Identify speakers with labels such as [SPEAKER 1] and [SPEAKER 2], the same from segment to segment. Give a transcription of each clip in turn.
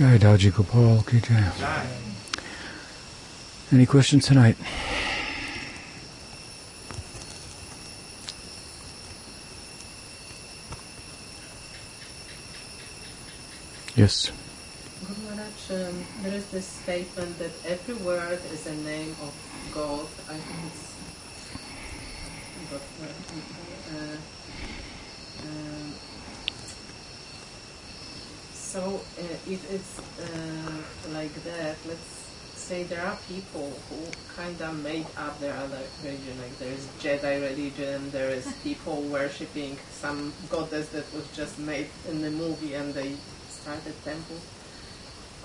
[SPEAKER 1] Jai Daji Gopal ki jai. Any questions tonight? Yes.
[SPEAKER 2] Guru Maharaj, um, there is this statement that every word is a name of God. I think it's uh, so uh, if it's uh, like that, let's say there are people who kind of made up their other religion. Like there is Jedi religion, there is people worshipping some goddess that was just made in the movie and they started temple.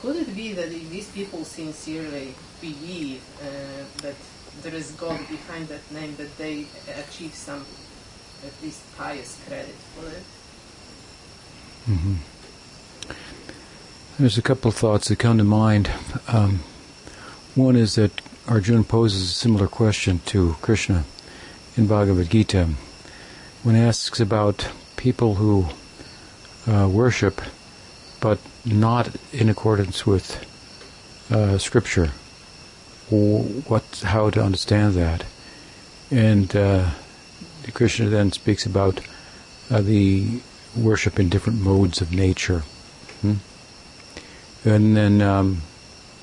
[SPEAKER 2] Could it be that if these people sincerely believe uh, that there is God behind that name, that they achieve some at least pious credit for it?
[SPEAKER 1] hmm There's a couple of thoughts that come to mind. Um, one is that Arjuna poses a similar question to Krishna in Bhagavad Gita when he asks about people who uh, worship but not in accordance with uh, scripture. What, how to understand that? And uh, Krishna then speaks about uh, the worship in different modes of nature. Hmm? And then um,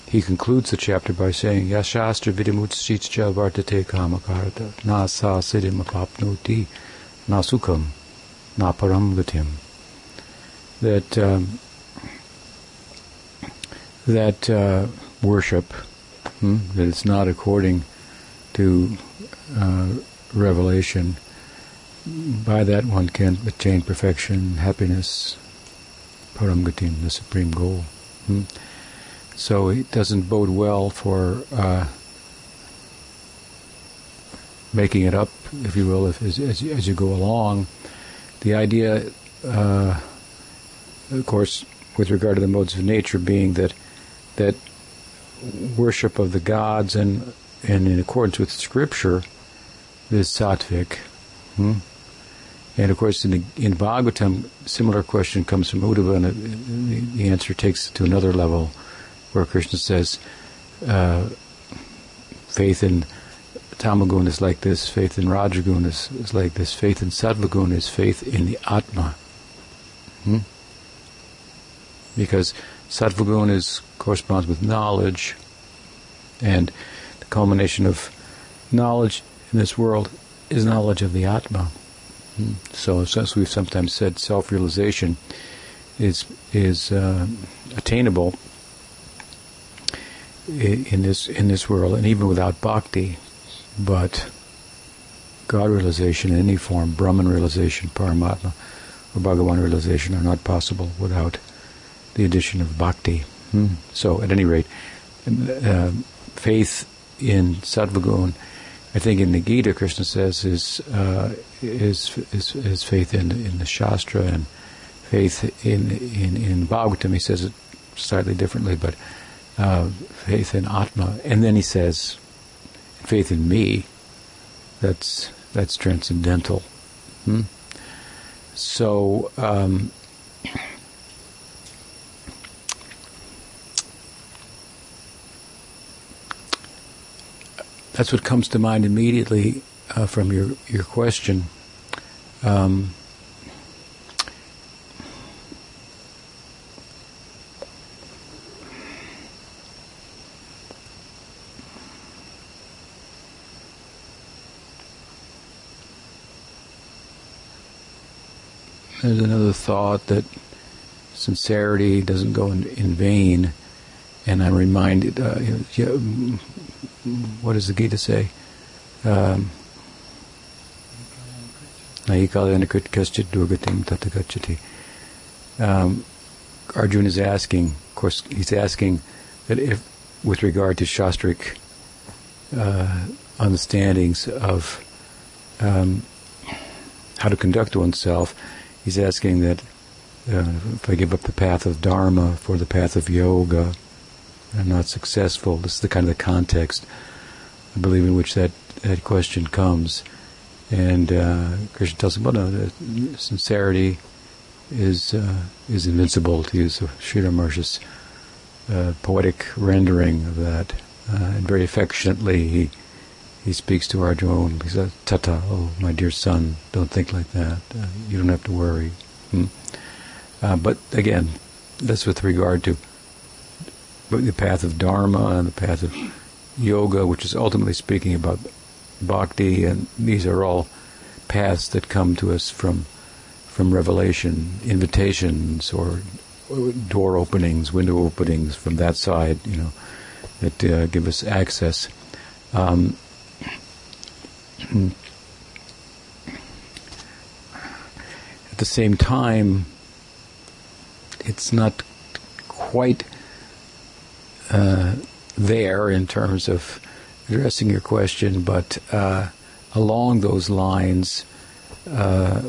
[SPEAKER 1] he concludes the chapter by saying, Yashastra vidimutschicha vartate kamakarta na sa siddhim apapnoti na sukham na param gatim. That um, that uh, worship, hmm, that it's not according to uh, revelation, by that one can attain perfection, happiness, paramgatim, the supreme goal. Hmm? So it doesn't bode well for uh, making it up, if you will, if, as, as, as you go along. The idea, uh, of course, with regard to the modes of nature, being that that worship of the gods and and in accordance with Scripture is sattvic. Hmm? And of course, in the, in Bhagavatam, similar question comes from Uddhava, and the, the answer takes to another level, where Krishna says, uh, "Faith in Tamagun is like this. Faith in Rajagun is, is like this. Faith in Sattvagun is faith in the Atma." Hmm? Because Sattvagun is corresponds with knowledge, and the culmination of knowledge in this world is knowledge of the Atma. So, as we've sometimes said, self-realization is is uh, attainable in this in this world, and even without bhakti. But God realization in any form, Brahman realization, Paramatma, or Bhagavan realization, are not possible without the addition of bhakti. Hmm. So, at any rate, uh, faith in Sattvagun I think in the Gita, Krishna says is uh, is, is, is faith in in the Shastra and faith in in in Bhagavatam. He says it slightly differently, but uh, faith in Atma, and then he says faith in me. That's that's transcendental. Hmm? So. Um, that's what comes to mind immediately uh, from your your question. Um, there's another thought that sincerity doesn't go in, in vain, and I'm reminded. Uh, what does the Gita say? Um, um, Arjuna is asking, of course, he's asking that if, with regard to Shastric uh, understandings of um, how to conduct oneself, he's asking that uh, if I give up the path of Dharma for the path of yoga, I'm not successful. This is the kind of the context, I believe, in which that, that question comes. And uh, Krishna tells him, well, no, sincerity is uh, is invincible, to use Sridhar Maharaj's uh, poetic rendering of that. Uh, and very affectionately, he he speaks to Arjuna. He says, "Tata, oh my dear son, don't think like that. Uh, you don't have to worry." Hmm? Uh, but again, that's with regard to the path of dharma and the path of yoga, which is ultimately speaking about bhakti, and these are all paths that come to us from from revelation, invitations or door openings, window openings from that side, you know, that uh, give us access. Um, at the same time, it's not quite uh, there in terms of addressing your question, but uh, along those lines, uh,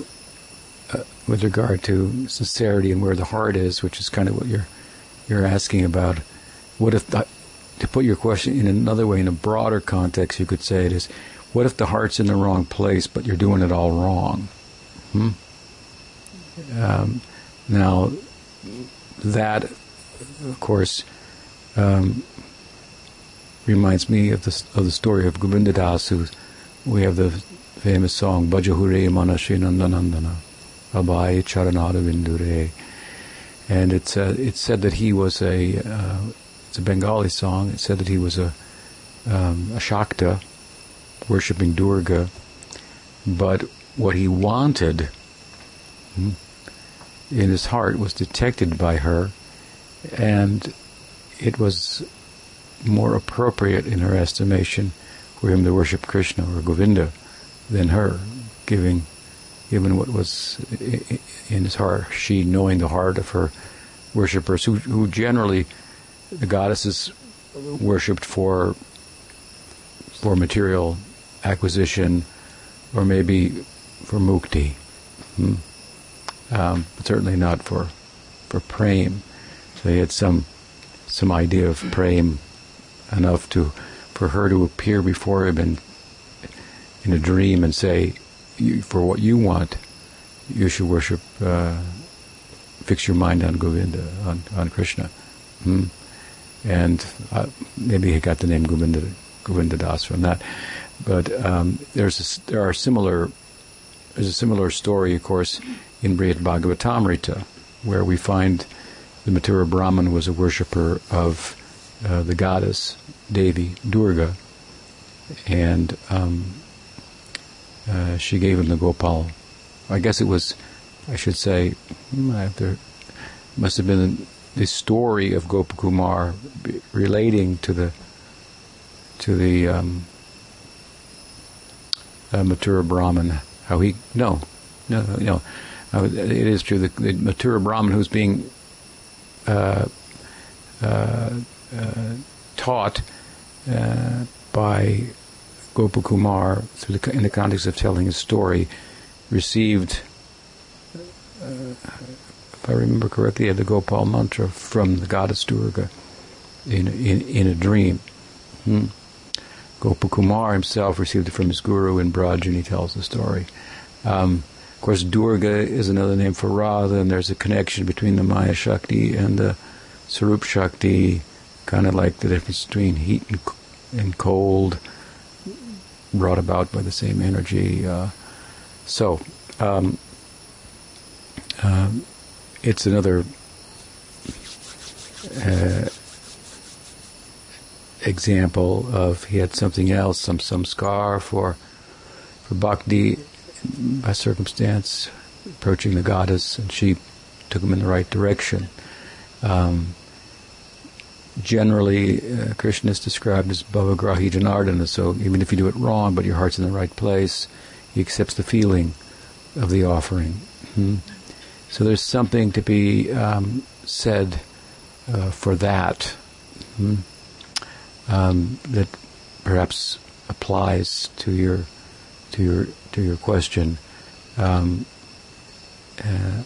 [SPEAKER 1] uh, with regard to sincerity and where the heart is, which is kind of what you're you're asking about. What if the, to put your question in another way, in a broader context, you could say it is, what if the heart's in the wrong place, but you're doing it all wrong? Hmm? Um, now, that, of course, um, reminds me of the of the story of Govinda Das, who we have the famous song Bajahure Manashi Nandanandana Abai Charanada Vindure. And it's uh, it's said that he was a uh, it's a Bengali song. It said that he was a um, a Shakta, worshipping Durga, but what he wanted hmm, in his heart was detected by her, and it was more appropriate in her estimation for him to worship Krishna or Govinda than her, giving given what was in his heart, she knowing the heart of her worshippers, who, who generally the goddesses worshipped for for material acquisition, or maybe for mukti, hmm. um, but certainly not for for prem. So he had some some idea of prem enough to for her to appear before him in in a dream and say, for what you want, you should worship, uh, fix your mind on Govinda, on, on Krishna. Hmm? And uh, maybe he got the name Govinda, Govinda Das from that. But um, there's a, there are similar there's a similar story, of course, in Brihad Bhagavatamrita, where we find the Mathura Brahman was a worshipper of uh, the goddess Devi Durga, and um, uh, she gave him the Gopal. I guess it was, I should say, hmm, there must have been the story of Gopakumar relating to the to the um, uh, Mathura Brahman. How he no no no. Uh, it is true. The, the Mathura Brahman who's being uh, uh, uh taught by Gopakumar, through the, in the context of telling his story, received, uh, if I remember correctly, the Gopal mantra from the goddess Durga in in, in a dream. Hmm. Gopakumar himself received it from his guru in Braj, and he tells the story. Um, of course, Durga is another name for Radha, and there's a connection between the Maya Shakti and the Swarup Shakti, kind of like the difference between heat and, and cold brought about by the same energy. Uh, so, um, um, it's another uh, example of he had something else, some samskar for for bhakti by circumstance, approaching the goddess, and she took him in the right direction. Um, generally, uh, Krishna is described as Bhavagrahi Janardana, so even if you do it wrong, but your heart's in the right place, he accepts the feeling of the offering. hmm So there's something to be um, said uh, for that hmm um, that perhaps applies to your to your to your question. Um, uh,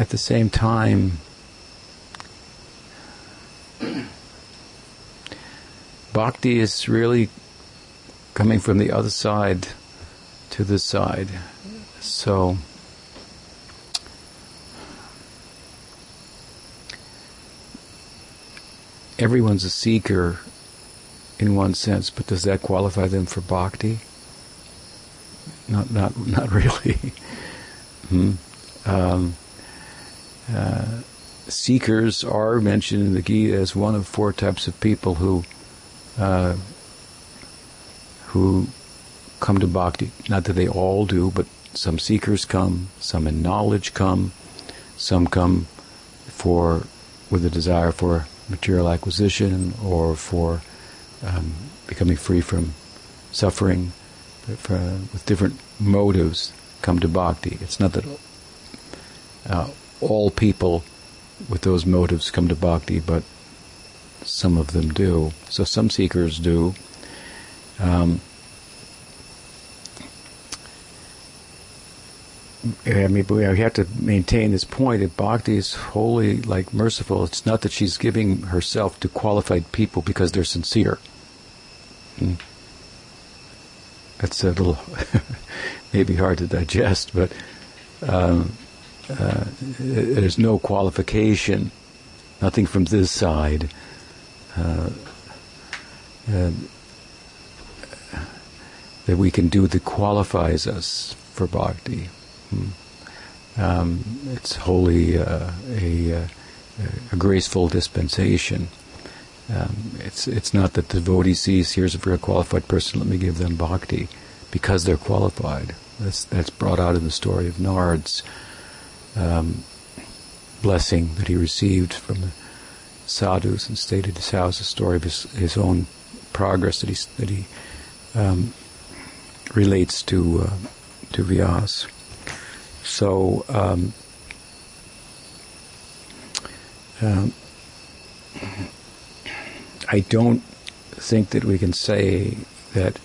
[SPEAKER 1] at the same time, bhakti is really coming from the other side to this side. So. Everyone's a seeker in one sense, but does that qualify them for bhakti? Not, not, not really. hmm. um, uh, seekers are mentioned in the Gita as one of four types of people who uh, who come to bhakti. Not that they all do, but some seekers come, some in knowledge come, some come for with a desire for material acquisition or for um, becoming free from suffering, for, with different motives come to bhakti. It's not that uh, all people with those motives come to bhakti, but some of them do. So some seekers do. Um, I mean, we have to maintain this point that bhakti is wholly like merciful. It's not that she's giving herself to qualified people because they're sincere. Hmm. That's a little maybe hard to digest, but um, uh, there's no qualification, nothing from this side. Uh, uh, that we can do that qualifies us for bhakti. Hmm. Um, it's wholly uh, a, uh, a, graceful dispensation. Um, it's it's not that the devotee sees here's a very qualified person. Let me give them bhakti because they're qualified. That's that's brought out in the story of Narad's um, blessing that he received from the sadhus and stated at his house. A story of his, his own progress that he that he um, relates to uh, to Vyas. So. Um, um, I don't think that we can say that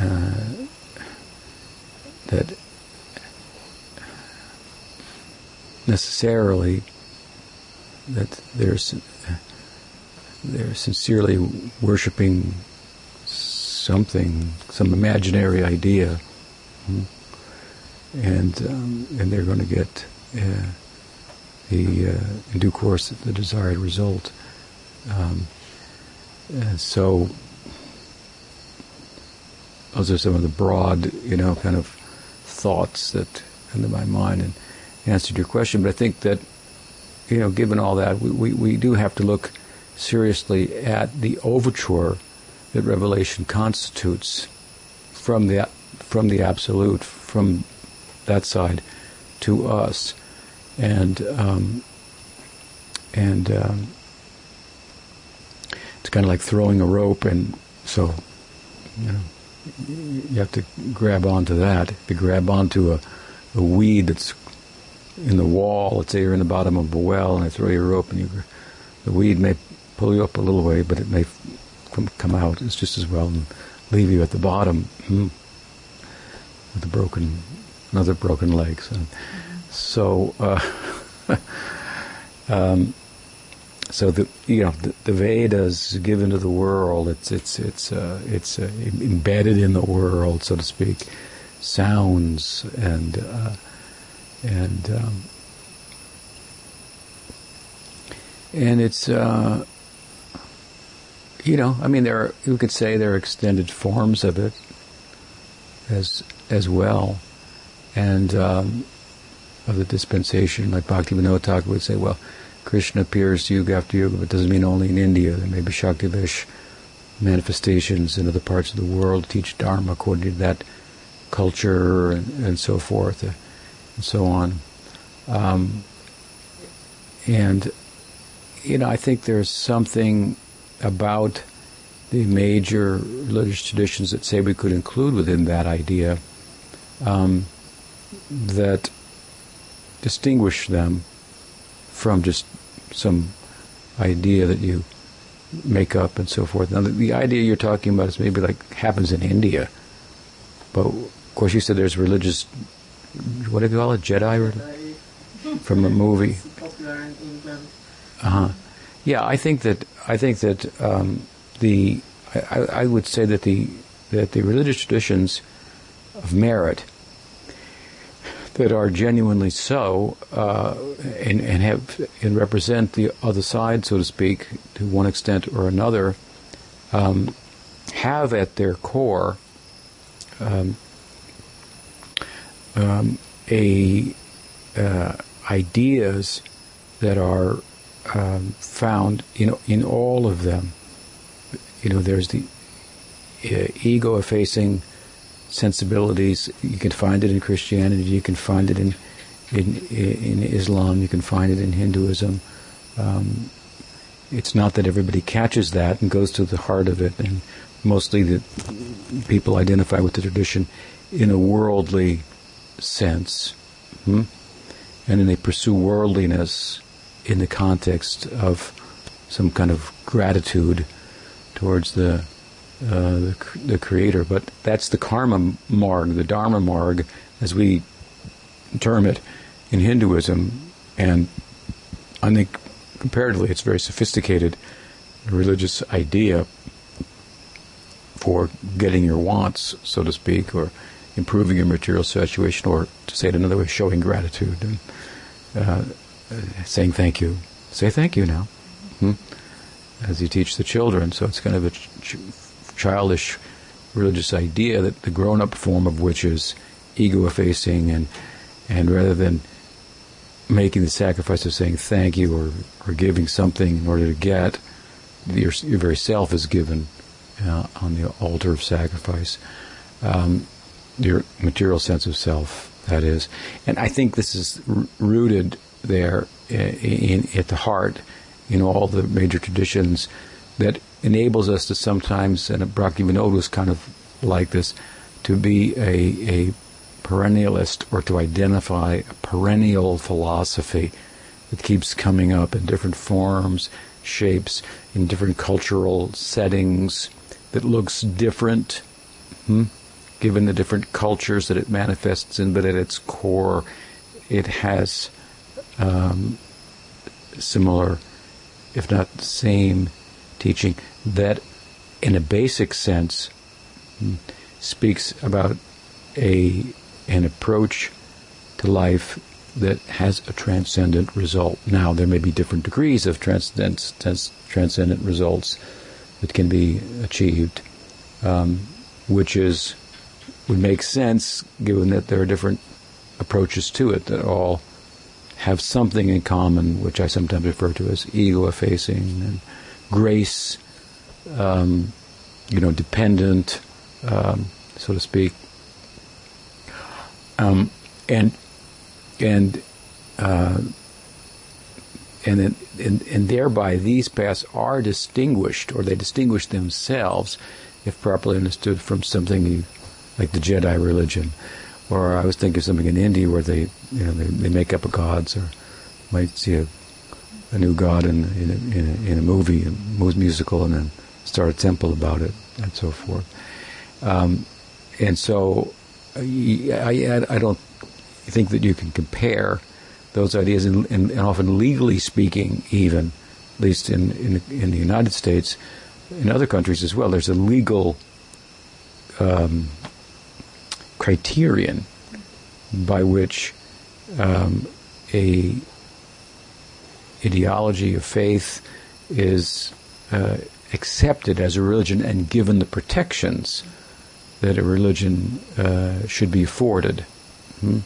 [SPEAKER 1] uh, that necessarily that they're they're sincerely worshiping something, some imaginary idea, hmm, and um, and they're going to get uh, the uh, in due course the desired result. Um, so those are some of the broad, you know, kind of thoughts that come to my mind and answered your question. But I think that, you know, given all that, we, we, we do have to look seriously at the overture that revelation constitutes from the from the absolute, from that side to us, and um, and um, it's kind of like throwing a rope, and so you know you have to grab onto that. You grab onto a, a weed that's in the wall, let's say you're in the bottom of a well, and I throw you a rope, and you, the weed may pull you up a little way, but it may come, out. It's just as well and leave you at the bottom hmm, with a broken, another broken leg. So, so, uh, um, so the you know the, the, Vedas given to the world. It's it's it's uh, it's uh, embedded in the world, so to speak. Sounds and uh, and um, and it's uh, you know I mean there are, you could say there are extended forms of it as as well, and um, of the dispensation like Bhaktivinoda Thakur would say, well, Krishna appears to Yuga after Yuga, but doesn't mean only in India. There may be Shaktyavesh manifestations in other parts of the world teach Dharma according to that culture and, and so forth and so on. Um, and, you know, I think there's something about the major religious traditions that say we could include within that idea um, that distinguish them from just some idea that you make up and so forth. Now, the, the idea you're talking about is maybe like happens in India, but of course you said there's religious what do you call it, Jedi, Jedi. from a movie.
[SPEAKER 2] popular in England.
[SPEAKER 1] Uh huh. Yeah, I think that I think that um, the I, I, would say that the that the religious traditions of merit that are genuinely so uh, and, and have and represent the other side, so to speak, to one extent or another, um, have at their core um, um, a uh, ideas that are um, found in in all of them. You know, there's the uh, ego-effacing sensibilities. You can find it in Christianity. You can find it in in, in Islam. You can find it in Hinduism. Um, it's not that everybody catches that and goes to the heart of it, and mostly the people identify with the tradition in a worldly sense, hmm? and then they pursue worldliness in the context of some kind of gratitude towards the uh, the, the Creator. But that's the karma marg, the dharma marg, as we term it in Hinduism, and I think comparatively it's a very sophisticated religious idea for getting your wants, so to speak, or improving your material situation, or to say it another way, showing gratitude and uh, saying thank you. Say thank you now, hmm? as you teach the children. So it's kind of a ch- childish religious idea that the grown-up form of which is ego-effacing and and rather than making the sacrifice of saying thank you or, or giving something in order to get, your, your very self is given uh, on the altar of sacrifice. Um, your material sense of self, that is. And I think this is rooted there in, in, at the heart in all the major traditions that enables us to sometimes, and Bhakti Vinod was kind of like this, to be a, a perennialist or to identify a perennial philosophy that keeps coming up in different forms, shapes, in different cultural settings, that looks different, hmm, given the different cultures that it manifests in, but at its core, it has um, similar, if not the same, teaching that, in a basic sense, speaks about a an approach to life that has a transcendent result. Now, there may be different degrees of transcendent, transcendent results that can be achieved, um, which is would make sense given that there are different approaches to it that all have something in common, which I sometimes refer to as ego effacing and grace, um, you know, dependent, um, so to speak, um, and and uh, and, then, and and thereby these paths are distinguished, or they distinguish themselves, if properly understood, from something like the Jedi religion. Or I was thinking of something in India where they, you know, they, they make up a gods, or might see a, a new god in in a, in a, in a movie, a musical, and then start a temple about it, and so forth. Um, and so I, I, don't think that you can compare those ideas, and, and, and, often legally speaking, even, at least in, in, in, the United States, in other countries as well, there's a legal um, criterion by which um, a ideology of faith is uh, accepted as a religion and given the protections that a religion uh, should be afforded hmm,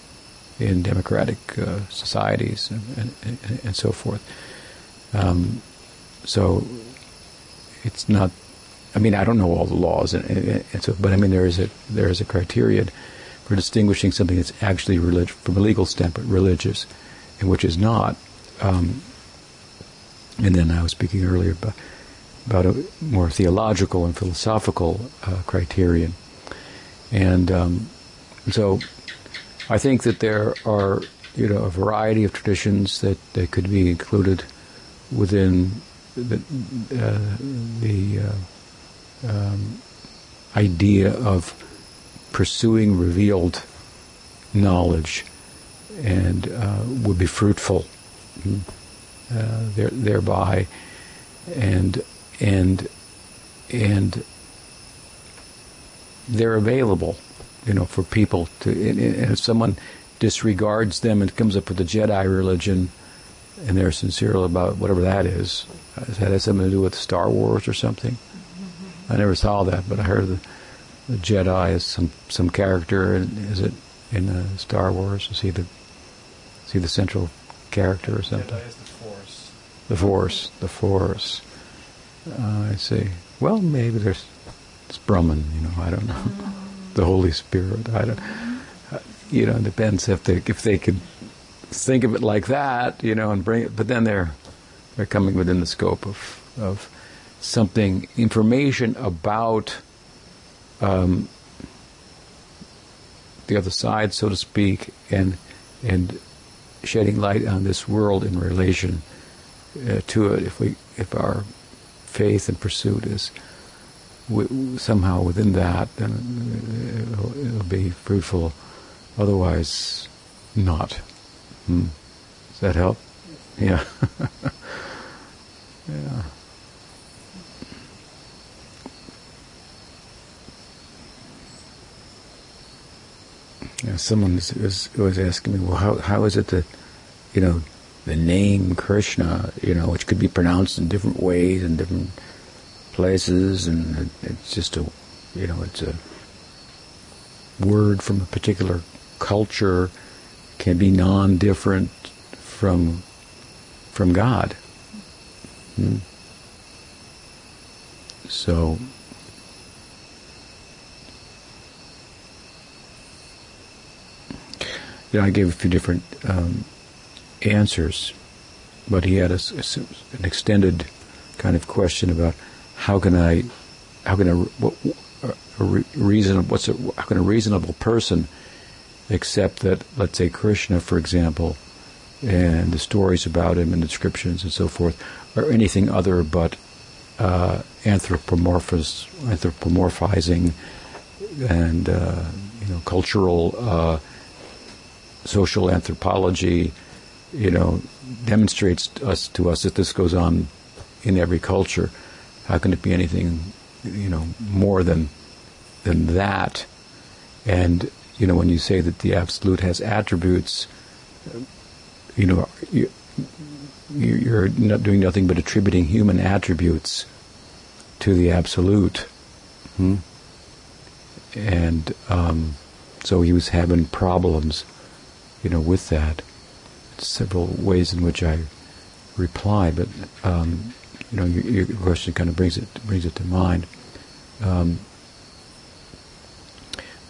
[SPEAKER 1] in democratic uh, societies and, and, and, so forth. Um, so it's not. I mean, I don't know all the laws, and, and, so, but I mean, there is a there is a criterion for distinguishing something that's actually relig- from a legal standpoint religious, and which is not. Um, and then I was speaking earlier about, about a more theological and philosophical uh, criterion. And um, so I think that there are, you know, a variety of traditions that, that could be included within the, uh, the uh, um, idea of pursuing revealed knowledge and uh, would be fruitful hmm, uh, there, thereby and and and they're available. you know, for people to, and, and if someone disregards them and comes up with the Jedi religion, and they're sincere about whatever that is, that has something to do with Star Wars or something? I never saw that, but I heard the, the Jedi is some some character. Is it in uh, Star Wars? Is he the is he the central character or something?
[SPEAKER 3] Jedi is the Force.
[SPEAKER 1] The Force. The Force. Uh, I see. Well, maybe there's it's Brahman. You know, I don't know. the Holy Spirit. I don't. Uh, you know, it depends if they if they could think of it like that. You know, and bring it. But then they're they're coming within the scope of of something information about um, the other side, so to speak, and and shedding light on this world in relation uh, to it. If we if our faith and pursuit is w- somehow within that, then it'll, it'll, be fruitful. Otherwise, not. Hmm. Does that help? Yeah. yeah. You know, someone was, was, asking me, well, how, how is it that, you know, the name Krishna, you know, which could be pronounced in different ways in different places, and it, it's just a, you know, it's a word from a particular culture can be non-different from from God. Hmm? So you know, I gave a few different um, answers, but he had a, an extended kind of question about how can I, how can a, what, a reason, what's a, how can a reasonable person accept that, let's say Krishna, for example, and the stories about him and the descriptions and so forth are anything other but uh, anthropomorphizing and uh, you know cultural uh, social anthropology, you know, demonstrates to us, to us that this goes on in every culture. How can it be anything, you know, more than than that? And you know, when you say that the absolute has attributes, you know, you, you're not doing nothing but attributing human attributes to the absolute. Hmm? And um, so he was having problems you know, with that. Several ways in which I reply, but um, you know, your, your, question kind of brings it brings it to mind. Um,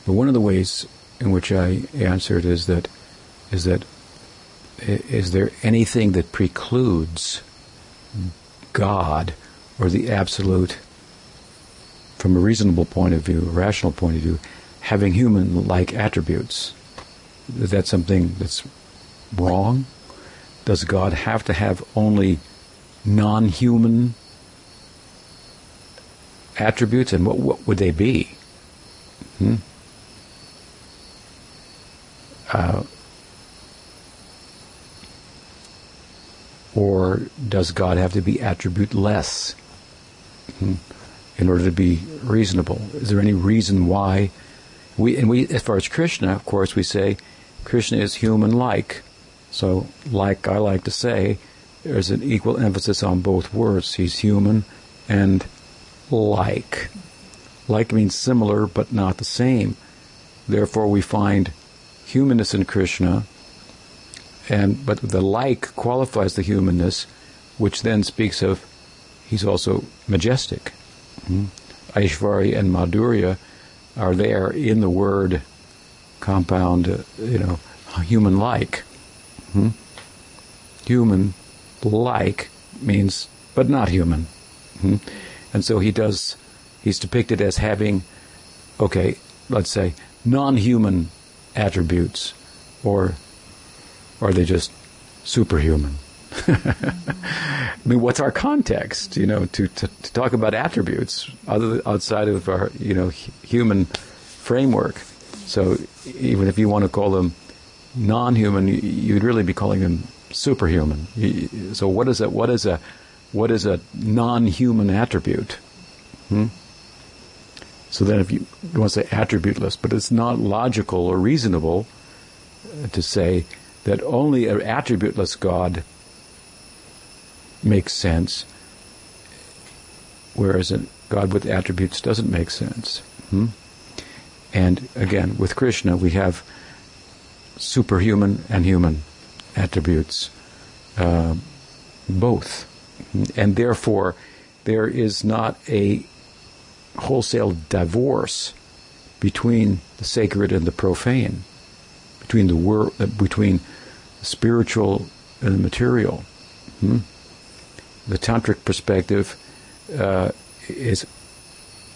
[SPEAKER 1] but one of the ways in which I answered is that is that is there anything that precludes God or the absolute from a reasonable point of view, a rational point of view, having human like attributes? Is that something that's wrong? Does God have to have only non human attributes? And what, what would they be? Hmm? Uh, or does God have to be attribute less hmm, in order to be reasonable? Is there any reason why we and we as far as Krishna, of course, we say Krishna is human like. So, like I like to say, there's an equal emphasis on both words. He's human and like. Like means similar but not the same. Therefore, we find humanness in Krishna, and but the like qualifies the humanness, which then speaks of he's also majestic. Mm-hmm. Aishvarya and Madhurya are there in the word compound, uh, you know, human like. Hmm? Human like means, but not human. Hmm? And so he does, he's depicted as having, okay, let's say, non human attributes, or are they just superhuman? I mean, what's our context, you know, to, to, to talk about attributes other outside of our, you know, human framework? So even if you want to call them non-human, you'd really be calling them superhuman. So what is a what is a what is a non-human attribute? Hmm? So then, if you, want to say attributeless, but it's not logical or reasonable uh, to say that only an attributeless God makes sense, whereas a God with attributes doesn't make sense. Hmm? And again, with Krishna, we have superhuman and human attributes, uh, both. And therefore, there is not a wholesale divorce between the sacred and the profane, between the wor- uh, between spiritual and the material. Hmm? The tantric perspective uh, is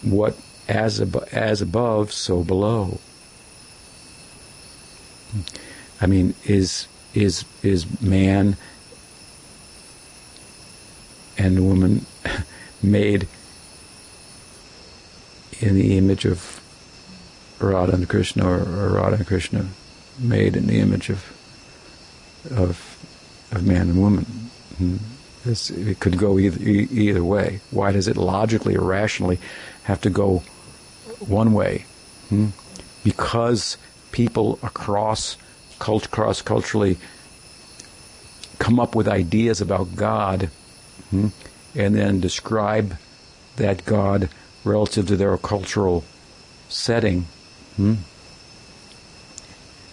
[SPEAKER 1] what as ab- as above, so below. I mean, is is is man and woman made in the image of Radha and Krishna, or, or Radha and Krishna made in the image of of of man and woman. Hmm. This, it could go either either way. Why does it logically or rationally have to go one way? Hmm? Because people across cult, cross culturally come up with ideas about God hmm? and then describe that God relative to their cultural setting. Hmm?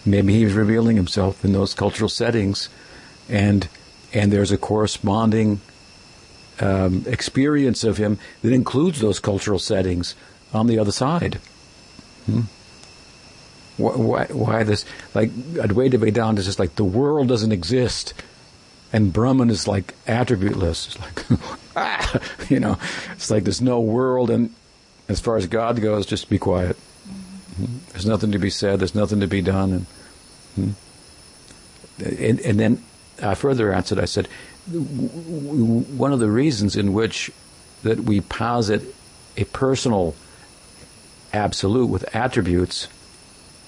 [SPEAKER 1] Maybe he's revealing himself in those cultural settings, and and there's a corresponding um, experience of him that includes those cultural settings on the other side. Hmm? Why, why, this? Like Advaita Vedanta is just like the world doesn't exist, and Brahman is like attributeless. It's like ah, you know, it's like there's no world, and as far as God goes, just be quiet. Mm-hmm. There's nothing to be said. There's nothing to be done, and hmm? and, and then I further answered. I said one of the reasons in which that we posit a personal absolute with attributes,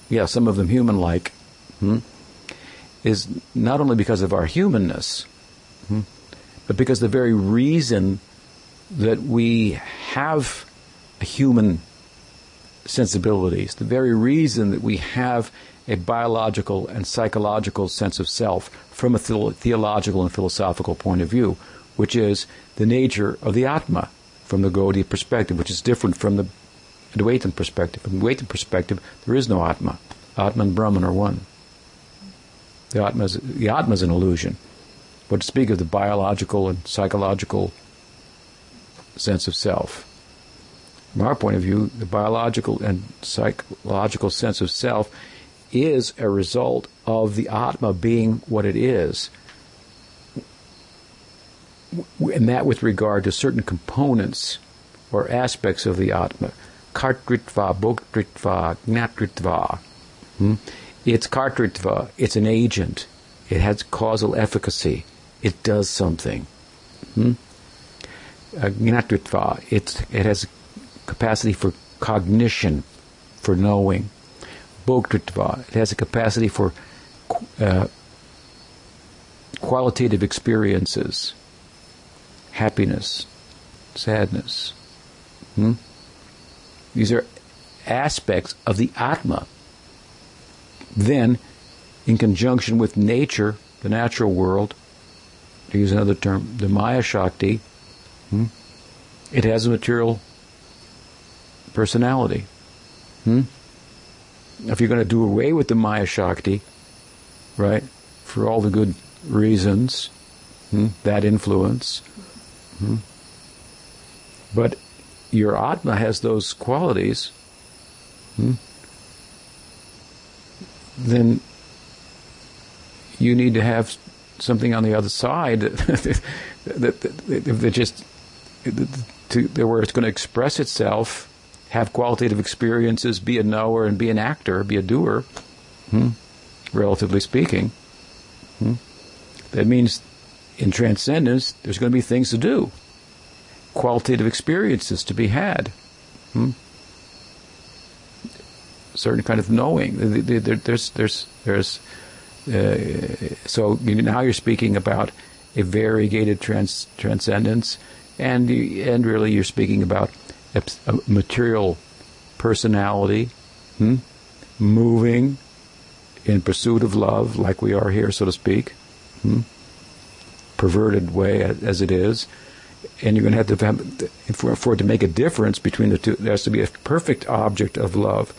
[SPEAKER 1] yeah, some of them human-like, hmm, is not only because of our humanness, hmm, but because the very reason that we have human sensibilities, the very reason that we have a biological and psychological sense of self from a the- theological and philosophical point of view, which is the nature of the Atma from the Gaudiya perspective, which is different from the Advaitin perspective. From the Advaitin perspective, there is no Atma. Atma and Brahman are one. The Atma is, the Atma is an illusion. But to speak of the biological and psychological sense of self, from our point of view, the biological and psychological sense of self is a result of the Atma being what it is. And that with regard to certain components or aspects of the Atma. Kartritva, Bhoktritva, Gnatritva. Hmm? It's Kartritva, it's an agent. It has causal efficacy. It does something. Hmm? Uh, Gnatritva, it has capacity for cognition, for knowing. Bhoktritva, it has a capacity for uh, qualitative experiences, happiness, sadness. Hmm? These are aspects of the Atma. Then, in conjunction with nature, the natural world, to use another term, the Maya Shakti, hmm? it has a material personality. Hmm? If you're going to do away with the Maya Shakti, right, for all the good reasons, hmm, that influence, hmm, but your Atma has those qualities, hmm, then you need to have something on the other side that, that, that, that just to, where it's going to express itself, have qualitative experiences, be a knower and be an actor, be a doer, hmm, relatively speaking. Hmm. That means in transcendence, there's going to be things to do, qualitative experiences to be had. Hmm? Certain kind of knowing. There's, there's, there's. Uh, so now you're speaking about a variegated trans- transcendence, and and really you're speaking about a, a material personality, hmm? moving in pursuit of love, like we are here, so to speak, hmm? perverted way as it is, and you're going to have to have, for, it to make a difference between the two, there has to be a perfect object of love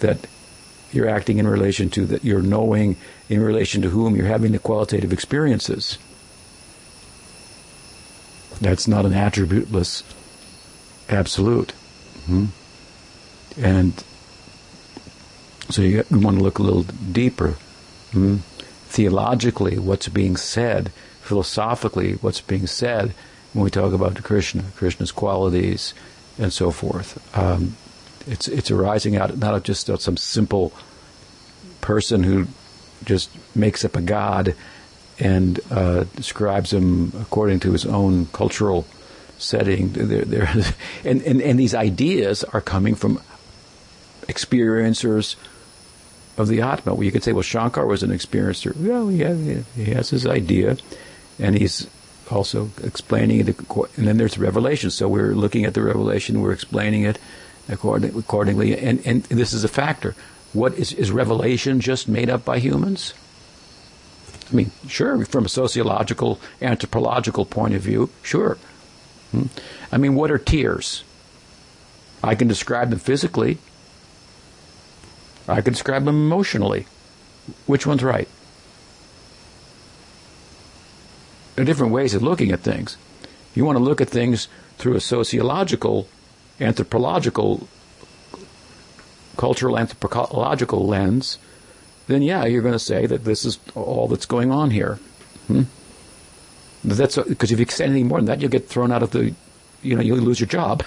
[SPEAKER 1] that you're acting in relation to, that you're knowing in relation to whom you're having the qualitative experiences. That's not an attributeless absolute. Hmm? And so you, want to look a little deeper. Hmm? Theologically, what's being said, philosophically, what's being said when we talk about Krishna, Krishna's qualities, and so forth. Um, it's it's arising out not of just some simple person who just makes up a god and uh, describes him according to his own cultural setting. They're and, and, and these ideas are coming from experiencers of the Atma. Well, you could say, well, Shankar was an experiencer. Well, yeah, he has his idea, and he's also explaining it. And then there's revelation. So we're looking at the revelation, we're explaining it accordingly, and, and this is a factor. What is, is revelation just made up by humans? I mean, sure, from a sociological, anthropological point of view, sure. Hmm? I mean, what are tears? I can describe them physically. I can describe them emotionally. Which one's right? There are different ways of looking at things. You want to look at things through a sociological, anthropological, cultural anthropological lens, then yeah, you're going to say that this is all that's going on here. Hmm? That's because if you say anything more than that, you'll get thrown out of the, you know, you'll lose your job.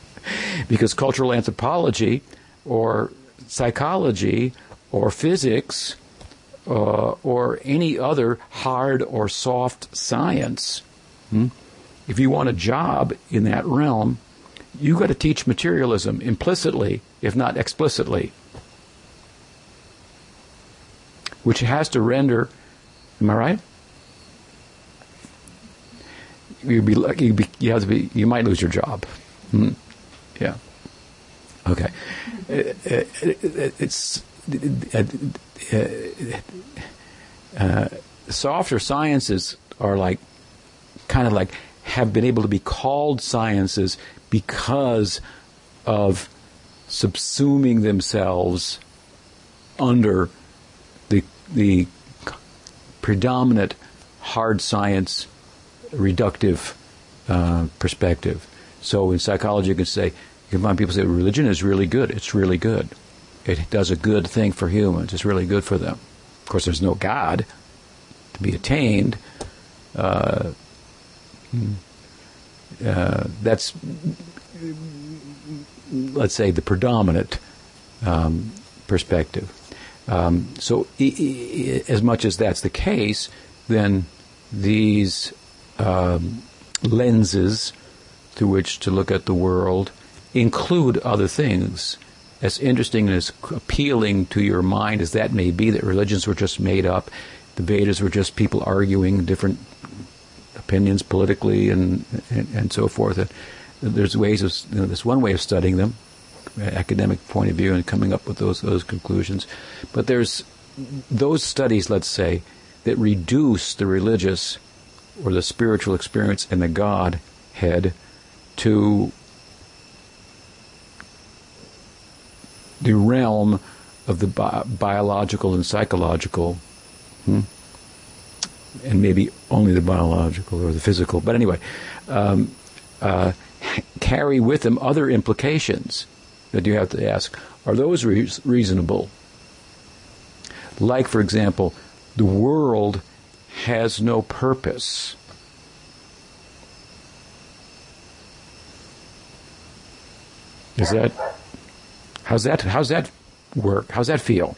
[SPEAKER 1] because cultural anthropology, or psychology, or physics, uh, or any other hard or soft science, hmm? if you want a job in that realm, you've got to teach materialism implicitly, if not explicitly which has to render. Am I right? You'd be. You'd be, you have to be. You might lose your job. Hmm. Yeah. Okay. It's uh, softer sciences are like kind of like have been able to be called sciences because of subsuming themselves under the the predominant hard science reductive uh, perspective. So in psychology, you can say, you can find people say religion is really good. It's really good. It does a good thing for humans. It's really good for them. Of course, there's no God to be attained. Uh, uh, that's, let's say, the predominant um, perspective. Um, so, e- e- as much as that's the case, then these um, lenses through which to look at the world include other things. As interesting and as appealing to your mind as that may be, that religions were just made up, the Vedas were just people arguing different opinions politically and and, and so forth. And there's ways of you know, there's one way of studying them, academic point of view and coming up with those those conclusions. But there's those studies, let's say, that reduce the religious or the spiritual experience and the Godhead to the realm of the bi- biological and psychological, hmm? and maybe only the biological or the physical. But anyway, um, uh, carry with them other implications that you have to ask are those re- reasonable? Like, for example, the world has no purpose. Is that how's that how's that work? How's that feel?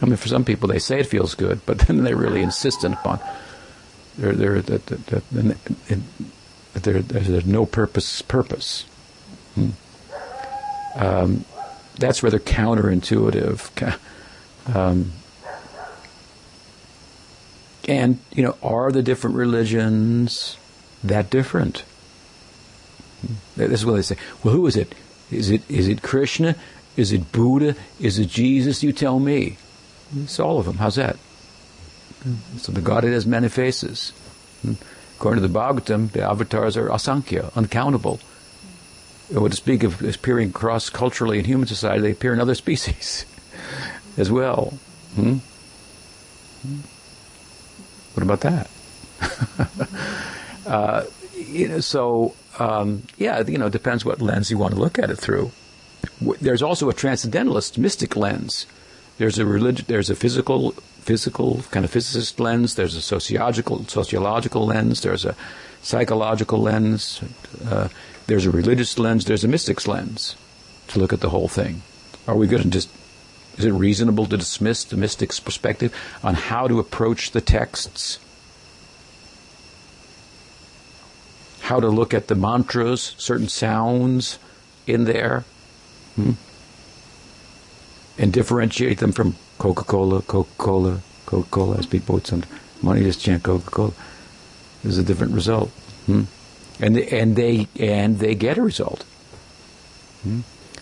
[SPEAKER 1] I mean, for some people, they say it feels good, but then they're really insistent upon there there there, there's no purpose purpose. Hmm. Um, that's rather counterintuitive. Um, and, you know, are the different religions that different? This is what they say. Well, who is it? Is it is it Krishna? Is it Buddha? Is it Jesus? You tell me. It's all of them. How's that? So the Godhead has many faces. According to the Bhagavatam, the avatars are asankhya, uncountable. Or to speak of appearing cross culturally in human society, they appear in other species as well. Hmm? What about that? uh, you know, so um, yeah, you know, it depends what lens you want to look at it through. There's also a transcendentalist, mystic lens. There's a religion. There's a physical, physical kind of physicist lens. There's a sociological, sociological lens. There's a psychological lens. Uh, there's a religious lens. There's a mystics lens to look at the whole thing. Are we going to just? Is it reasonable to dismiss the mystic's perspective on how to approach the texts? How to look at the mantras, certain sounds in there, hmm? and differentiate them from Coca Cola, Coca Cola, Coca Cola, as people would sometimes. Money just chant Coca Cola. There's a different result. Hmm? And, they, and, they, and they get a result. Hmm?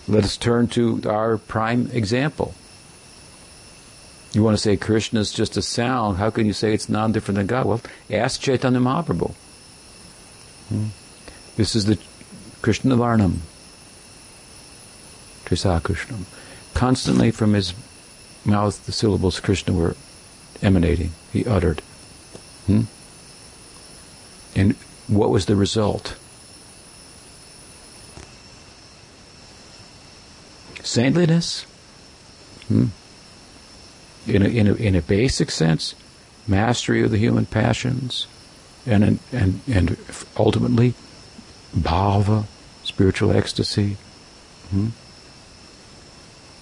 [SPEAKER 1] Let us turn to our prime example. You want to say Krishna is just a sound. How can you say it's non different than God? Well, ask Chaitanya Mahaprabhu. This is the Krishna Varnam. Tvisha Krishnam. Constantly from his mouth the syllables Krishna were emanating. He uttered. Hmm? And what was the result? Saintliness. Hmm? In, a, in, a, in a basic sense, mastery of the human passions, and and and ultimately bhava, spiritual ecstasy. Hmm?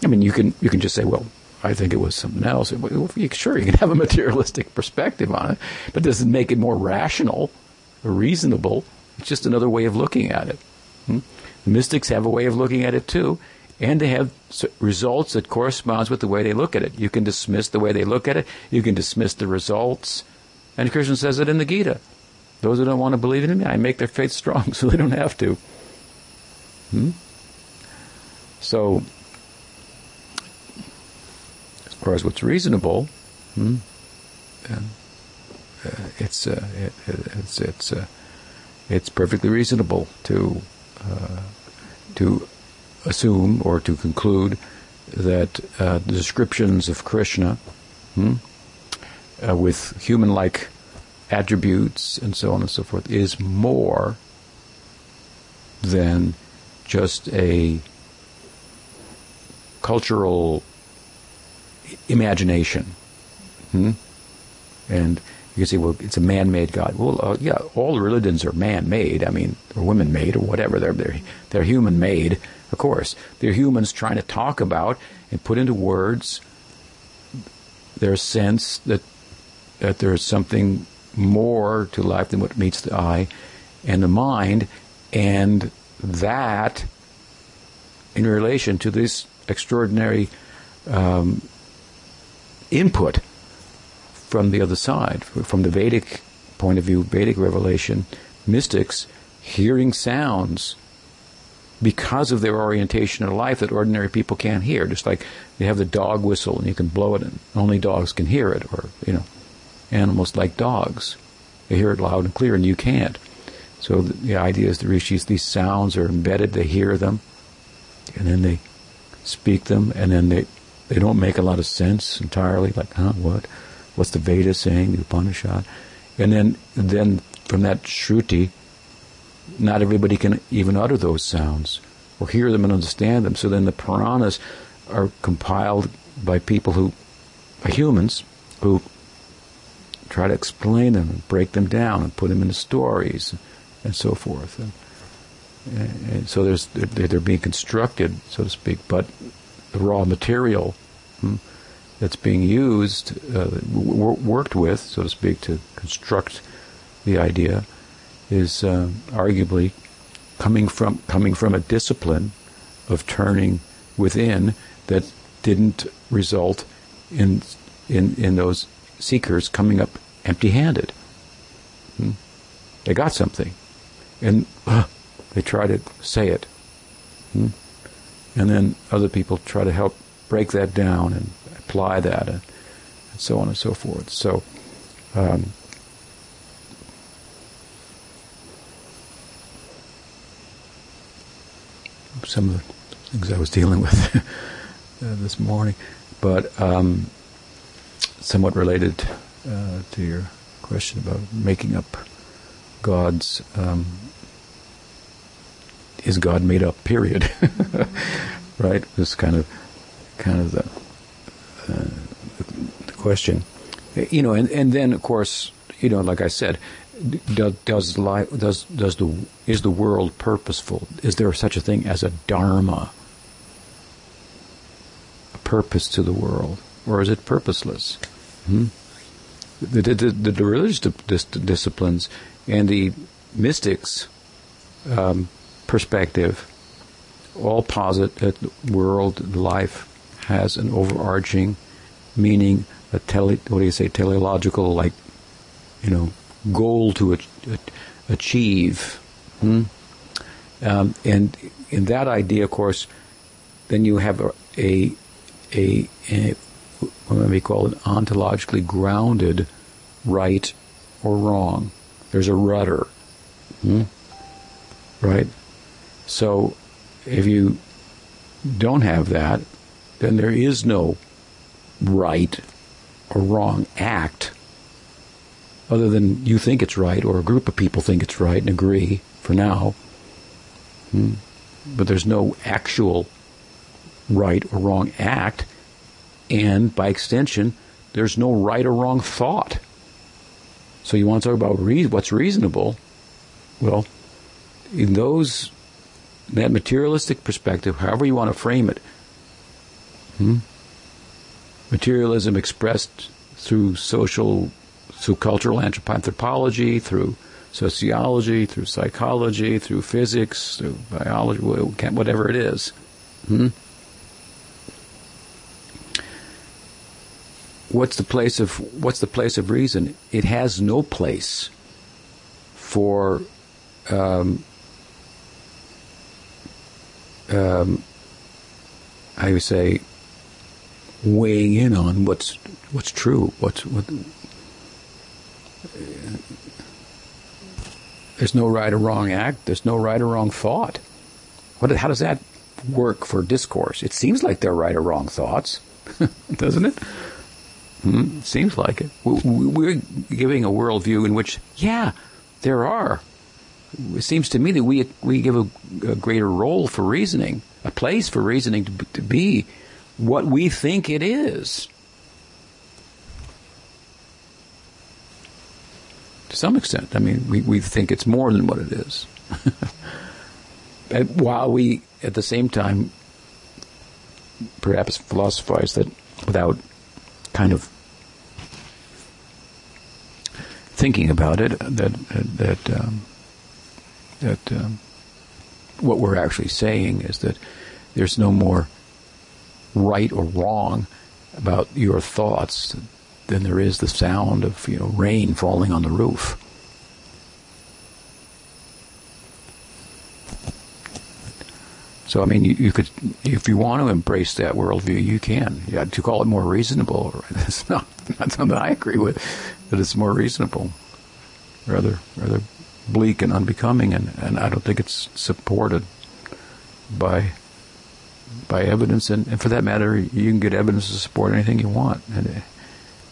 [SPEAKER 1] I mean, you can you can just say, well, I think it was something else. Well, sure, you can have a materialistic perspective on it, but does it make it more rational or reasonable? It's just another way of looking at it. Hmm? The mystics have a way of looking at it too, and they have results that corresponds with the way they look at it. You can dismiss the way they look at it. You can dismiss the results. And Krishna says it in the Gita. Those who don't want to believe in me, I make their faith strong so they don't have to. Hmm? So, as far as what's reasonable, hmm, uh, it's uh, it, it's it's uh, it's perfectly reasonable to uh, to assume or to conclude that uh, the descriptions of Krishna hmm, uh, with human-like attributes and so on and so forth is more than just a cultural imagination. Hmm? And you can say, well, it's a man-made God. Well, uh, yeah, all religions are man-made. I mean, or women-made, or whatever. They're they're they're human-made, of course. They're humans trying to talk about and put into words their sense that that there is something more to life than what meets the eye and the mind, and that in relation to this extraordinary um, input from the other side, from the Vedic point of view, Vedic revelation, mystics hearing sounds because of their orientation in life that ordinary people can't hear. Just like you have the dog whistle and you can blow it and only dogs can hear it, or you know, animals like dogs. They hear it loud and clear, and you can't. So the, idea is the rishis, these sounds are embedded, they hear them, and then they speak them, and then they, they don't make a lot of sense entirely, like, huh, what? What's the Veda saying, the Upanishad? And then, then from that shruti, not everybody can even utter those sounds or hear them and understand them. So then the Puranas are compiled by people who are humans who try to explain them and break them down and put them into stories and so forth. And, and so there's they're, they're, being constructed, so to speak, but the raw material hmm, that's being used, uh, w- worked with, so to speak, to construct the idea, is uh, arguably coming from coming from a discipline of turning within that didn't result in in in those seekers coming up empty handed. Hmm? They got something. And uh, they try to say it. Hmm? and then other people try to help break that down and apply that, and, and so on and so forth. So. Um, some of the things I was dealing with this morning, but um, somewhat related uh, to your question about making up God's. Um, is God made up? Period. right? This kind of, kind of the, uh, the question. You know, and, and then of course, you know, like I said, does does life does does the is the world purposeful? Is there such a thing as a dharma, a purpose to the world, or is it purposeless? Hmm? The, the, the, the, religious dis- disciplines and the mystics' um, perspective all posit that the world, life, has an overarching meaning, a tele, what do you say, teleological, like, you know, goal to achieve. Hmm? Um, and in that idea, of course, then you have a, a, a, a what we call it, ontologically grounded right or wrong. There's a rudder. Hmm? Right? So if you don't have that, then there is no right or wrong act other than you think it's right or a group of people think it's right and agree for now. Hmm. But there's no actual right or wrong act, and by extension, there's no right or wrong thought. So you want to talk about re- what's reasonable? Well, in those that materialistic perspective, however you want to frame it, hmm, materialism expressed through social through cultural anthropology, through sociology, through psychology, through physics, through biology, whatever it is. Hmm? What's the place of what's the place of reason? It has no place for um, um, how you say weighing in on what's what's true, what's what there's no right or wrong act. There's no right or wrong thought. What, how does that work for discourse? It seems like they're right or wrong thoughts, doesn't it? Hmm, seems like it. We're giving a worldview in which, yeah, there are. It seems to me that we we give a, a greater role for reasoning, a place for reasoning to, to be what we think it is. to some extent. I mean, we, we think it's more than what it is. while we, at the same time, perhaps philosophize that without kind of thinking about it, that that um, that um, what we're actually saying is that there's no more right or wrong about your thoughts than there is the sound of you know rain falling on the roof. So I mean, you, you, could, if you want to embrace that worldview, you can. Yeah, to call it more reasonable, it's not not something I agree with. That it's more reasonable, rather rather bleak and unbecoming, and, and I don't think it's supported by by evidence. And, and for that matter, you can get evidence to support anything you want. And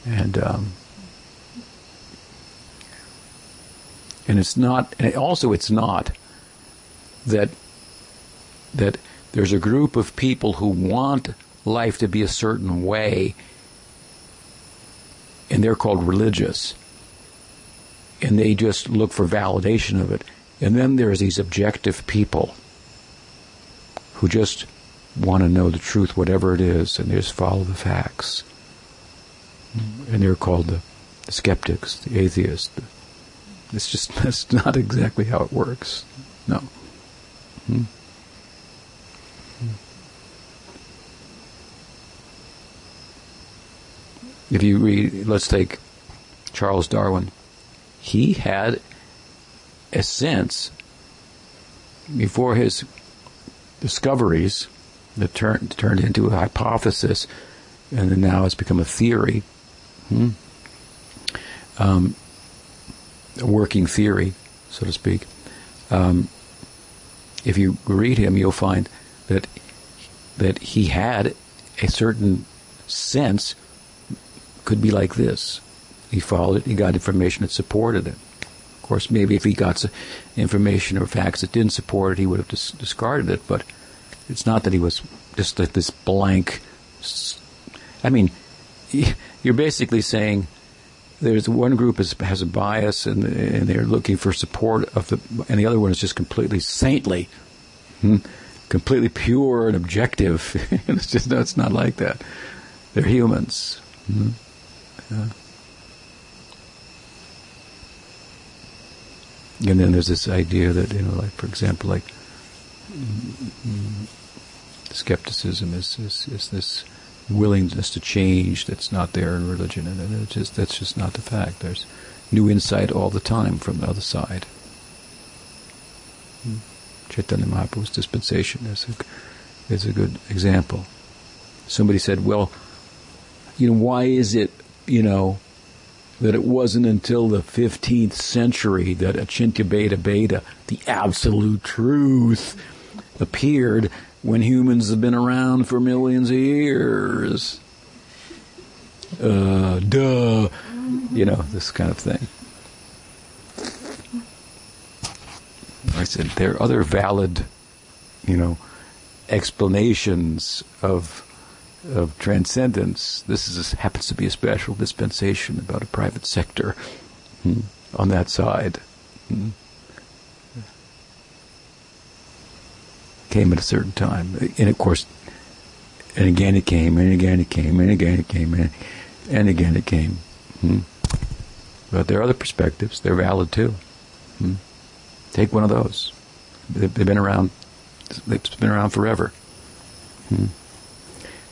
[SPEAKER 1] and um, and it's not. And also, it's not that that there's a group of people who want life to be a certain way, and they're called religious, and they just look for validation of it. And then there's these objective people who just want to know the truth, whatever it is, and they just follow the facts and they're called the, skeptics, the atheists. It's just that's not exactly how it works. No. Hmm. If you read, let's take Charles Darwin. He had a sense before his discoveries that turned turned into a hypothesis, and then now it's become a theory, hmm? um, a working theory, so to speak. Um, if you read him, you'll find that that he had a certain sense could be like this. He followed it. He got information that supported it. Of course, maybe if he got information or facts that didn't support it, he would have dis- discarded it. But it's not that he was just like this blank. I mean, you're basically saying there's one group is, has a bias and, and they're looking for support of the, and the other one is just completely saintly, hmm? completely pure and objective. it's just no, it's not like that. They're humans. Hmm? Yeah. And then there's this idea that you know, like for example, like skepticism is, is, is this willingness to change that's not there in religion, and it's just that's just not the fact. There's new insight all the time from the other side. Hmm. Chaitanya Mahaprabhu's dispensation is a, is a good example. Somebody said, "Well, you know, why is it, you know, that it wasn't until the 15th century that Achintya Bheda Abheda, the absolute truth, appeared when humans have been around for millions of years. Uh, duh. You know, this kind of thing. I said, there are other valid, you know, explanations of of transcendence. This is happens to be a special dispensation about a private sector hmm, on that side. Hmm. Came at a certain time, and of course, and again it came, and again it came, and again it came, and, and again it came. Hmm. But there are other perspectives; they're valid too. Hmm. Take one of those. They've been around. They've been around forever.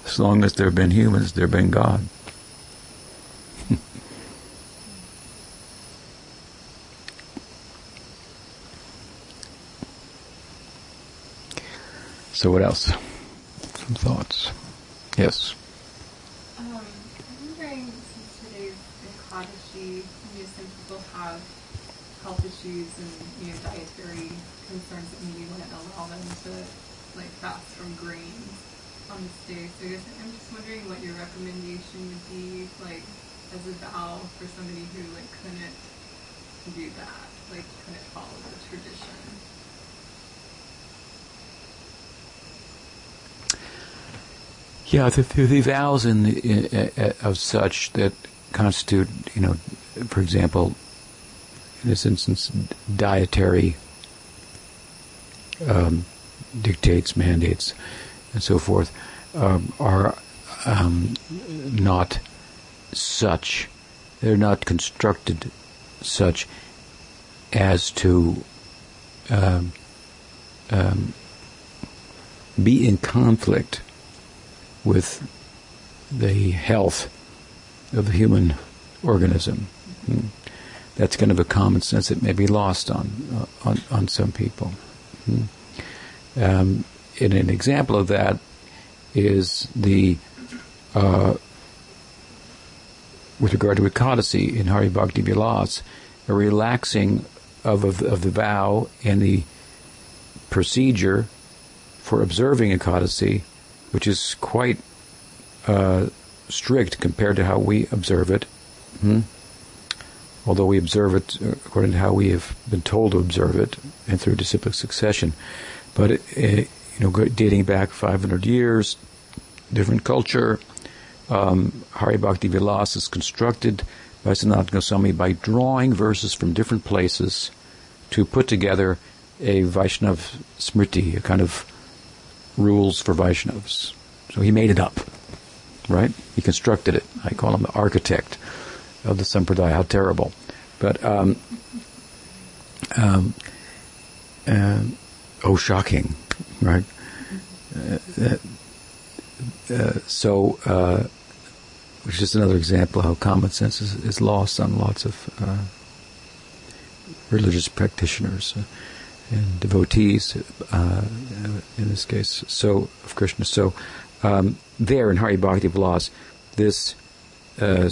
[SPEAKER 1] As long as there have been humans, there have been God. so, what else? Some thoughts? Yes.
[SPEAKER 3] Um, I'm wondering, since today's Ekadashi, you know, some people have health issues and you know dietary concerns that maybe wouldn't allow them to like fast from grains on this day. So I guess I'm just wondering what your recommendation would be, like, as a vow for somebody who, like, couldn't do that, like, couldn't follow the tradition.
[SPEAKER 1] Yeah, the, vows in, the, in, uh, of such that constitute, you know, for example, in this instance, dietary um, dictates, mandates, and so forth um, are um, not such. They're not constructed such as to um, um be in conflict with the health of the human organism. Hmm. That's kind of a common sense that may be lost on uh, on, on some people. Hmm. Um, and an example of that is the uh, with regard to Ekadasi in Hari Bhakti Vilas, a relaxing of, of, of the vow and the procedure for observing Ekadasi, which is quite uh, strict compared to how we observe it. Hmm? Although we observe it according to how we have been told to observe it and through disciplic succession. But it, it, you know, dating back 500 years, different culture. Um, Hari Bhakti Vilas is constructed by Goswami by drawing verses from different places to put together a Vaishnav Smriti, a kind of rules for Vaishnavas. So he made it up, right? He constructed it. I call him the architect of the Sampradaya. How terrible. But, um, um, uh, oh, shocking right? Uh, uh, so, uh, which is just another example of how common sense is, is lost on lots of uh, religious practitioners. and devotees uh, in this case. So of Krishna. So um, there in Hari Bhakti Vilas, this uh,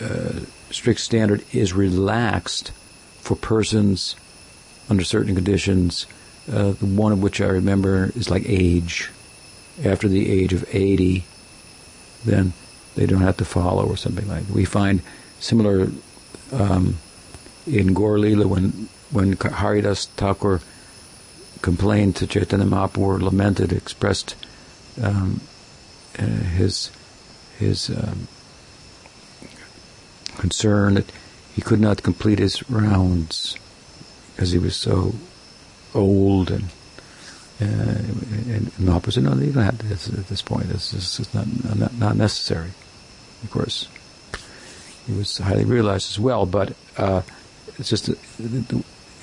[SPEAKER 1] uh, strict standard is relaxed for persons under certain conditions. Uh, one of which I remember is like age. After the age of 80, then they don't have to follow or something like that. We find similar um, in Gaur when when Haridas Thakur complained to Chaitanya Mahaprabhu, lamented, expressed um, uh, his his um, concern that he could not complete his rounds because he was so old and uh, and Mahaprabhu said, no, you don't have this at this point. This, is not, not, not necessary. Of course, he was highly realized as well, but uh, it's just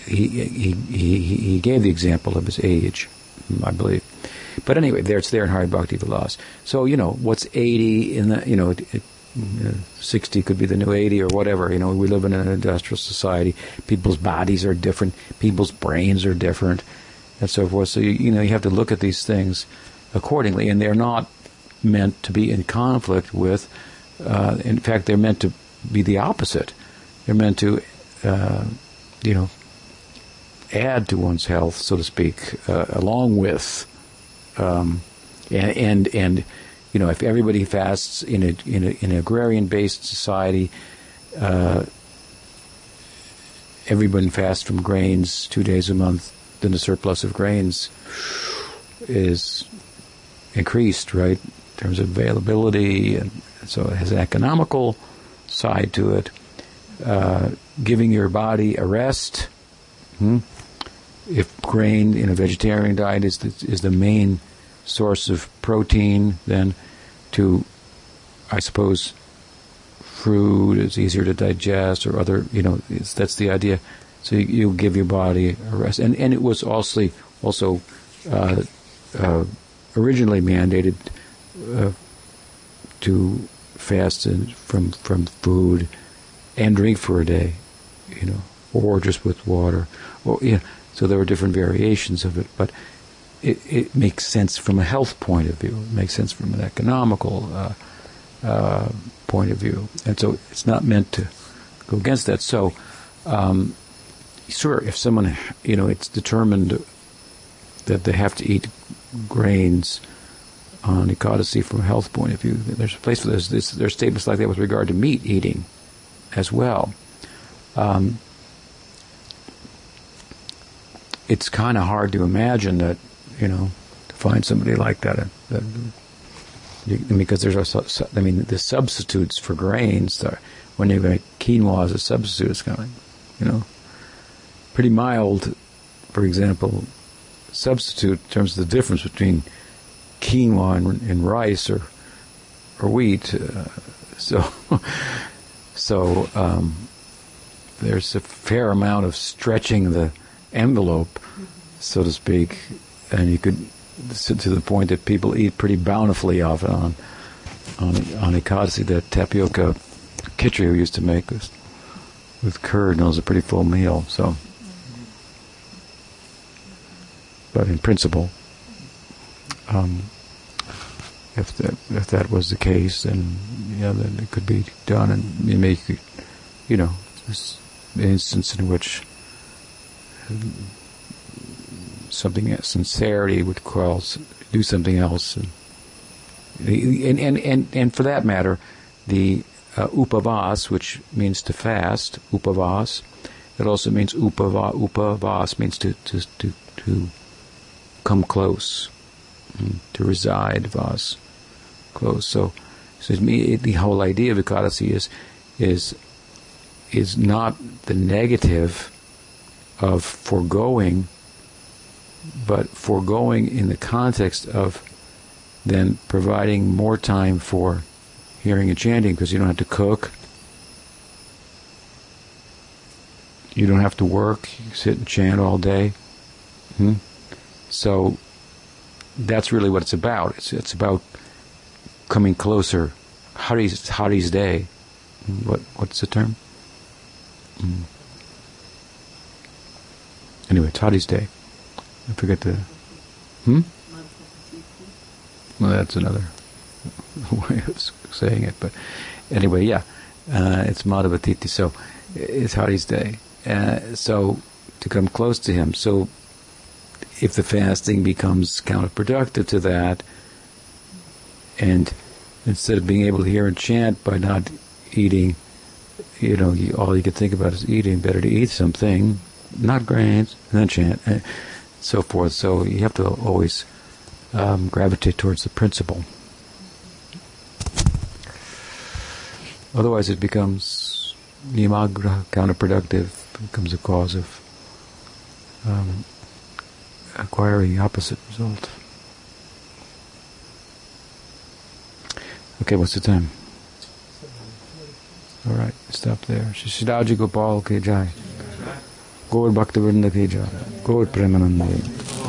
[SPEAKER 1] he, he, he, he gave the example of his age, I believe. But anyway, there it's there in Hari Bhakti Vilas. So you know what's eighty in the you know. It, it, 60 could be the new 80 or whatever. You know, we live in an industrial society. People's bodies are different. People's brains are different, and so forth. So you, you know, you have to look at these things accordingly, and they're not meant to be in conflict with. Uh, in fact, they're meant to be the opposite. They're meant to, uh, you know, add to one's health, so to speak, uh, along with, um, and, and, and you know if everybody fasts in a in, a, in an agrarian based society, uh, everyone fasts from grains two days a month, then the surplus of grains is increased, right, in terms of availability, and so it has an economical side to it. Uh, giving your body a rest. Hmm? if grain in a vegetarian diet is the, is the main source of protein, then to, I suppose, fruit is easier to digest or other, you know, that's the idea. So you, you, give your body a rest. And, and it was also, also uh, uh, originally mandated uh, to fast from, from food and drink for a day, you know, or just with water. Or, know, so there were different variations of it, but it, it makes sense from a health point of view. It makes sense from an economical uh, uh, point of view, and so it's not meant to go against that. So, um, sure, if someone, you know, it's determined that they have to eat grains on Ekadasi from a health point of view, there's a place for this. There's statements like that with regard to meat eating as well. Um, it's kind of hard to imagine that, you know, to find somebody like that. that because there's also, I mean, the substitutes for grains, when you make quinoa as a substitute, it's kind of, you know, pretty mild, for example, substitute in terms of the difference between quinoa and, and rice or or wheat. Uh, so, so um, there's a fair amount of stretching the envelope, so to speak, and you could to the point that people eat pretty bountifully off on on on Ekadasi, that tapioca khichdi we used to make with, with curd, and it was a pretty full meal. So, but in principle, um, if that if that was the case, then yeah, then it could be done, and you make you know, an instance in which something sincerity would cause do something else. And and and and, and for that matter the uh, upavas which means to fast upavas it also means upava upavas means to to to, to come close mm, to reside vas close so so the whole idea of ekadasi is is is not the negative of foregoing, but foregoing in the context of then providing more time for hearing and chanting because you don't have to cook. You don't have to work. You sit and chant all day. Hmm? So that's really what it's about. It's, it's about coming closer. Hari's, Hari's day. What, what's the term? Hmm. Anyway, Toddy's Day. I forget the. Hmm? Well, that's another way of saying it, but anyway, yeah, uh, it's Madhava tithi. So it's Hari's Day. Uh, so to come close to him. So if the fasting becomes counterproductive to that, and instead of being able to hear and chant by not eating, you know, you, all you can think about is eating. Better to eat something, not grains, and then chant, and so forth. So you have to always um, gravitate towards the principle. Otherwise, it becomes niyamagraha, counterproductive, becomes a cause of um, acquiring the opposite result. Okay, what's the time? All right, stop there. Shishiraji Gopal ke jai. Gaur Bhakta Vrinda ke jai. Gaur Premanande.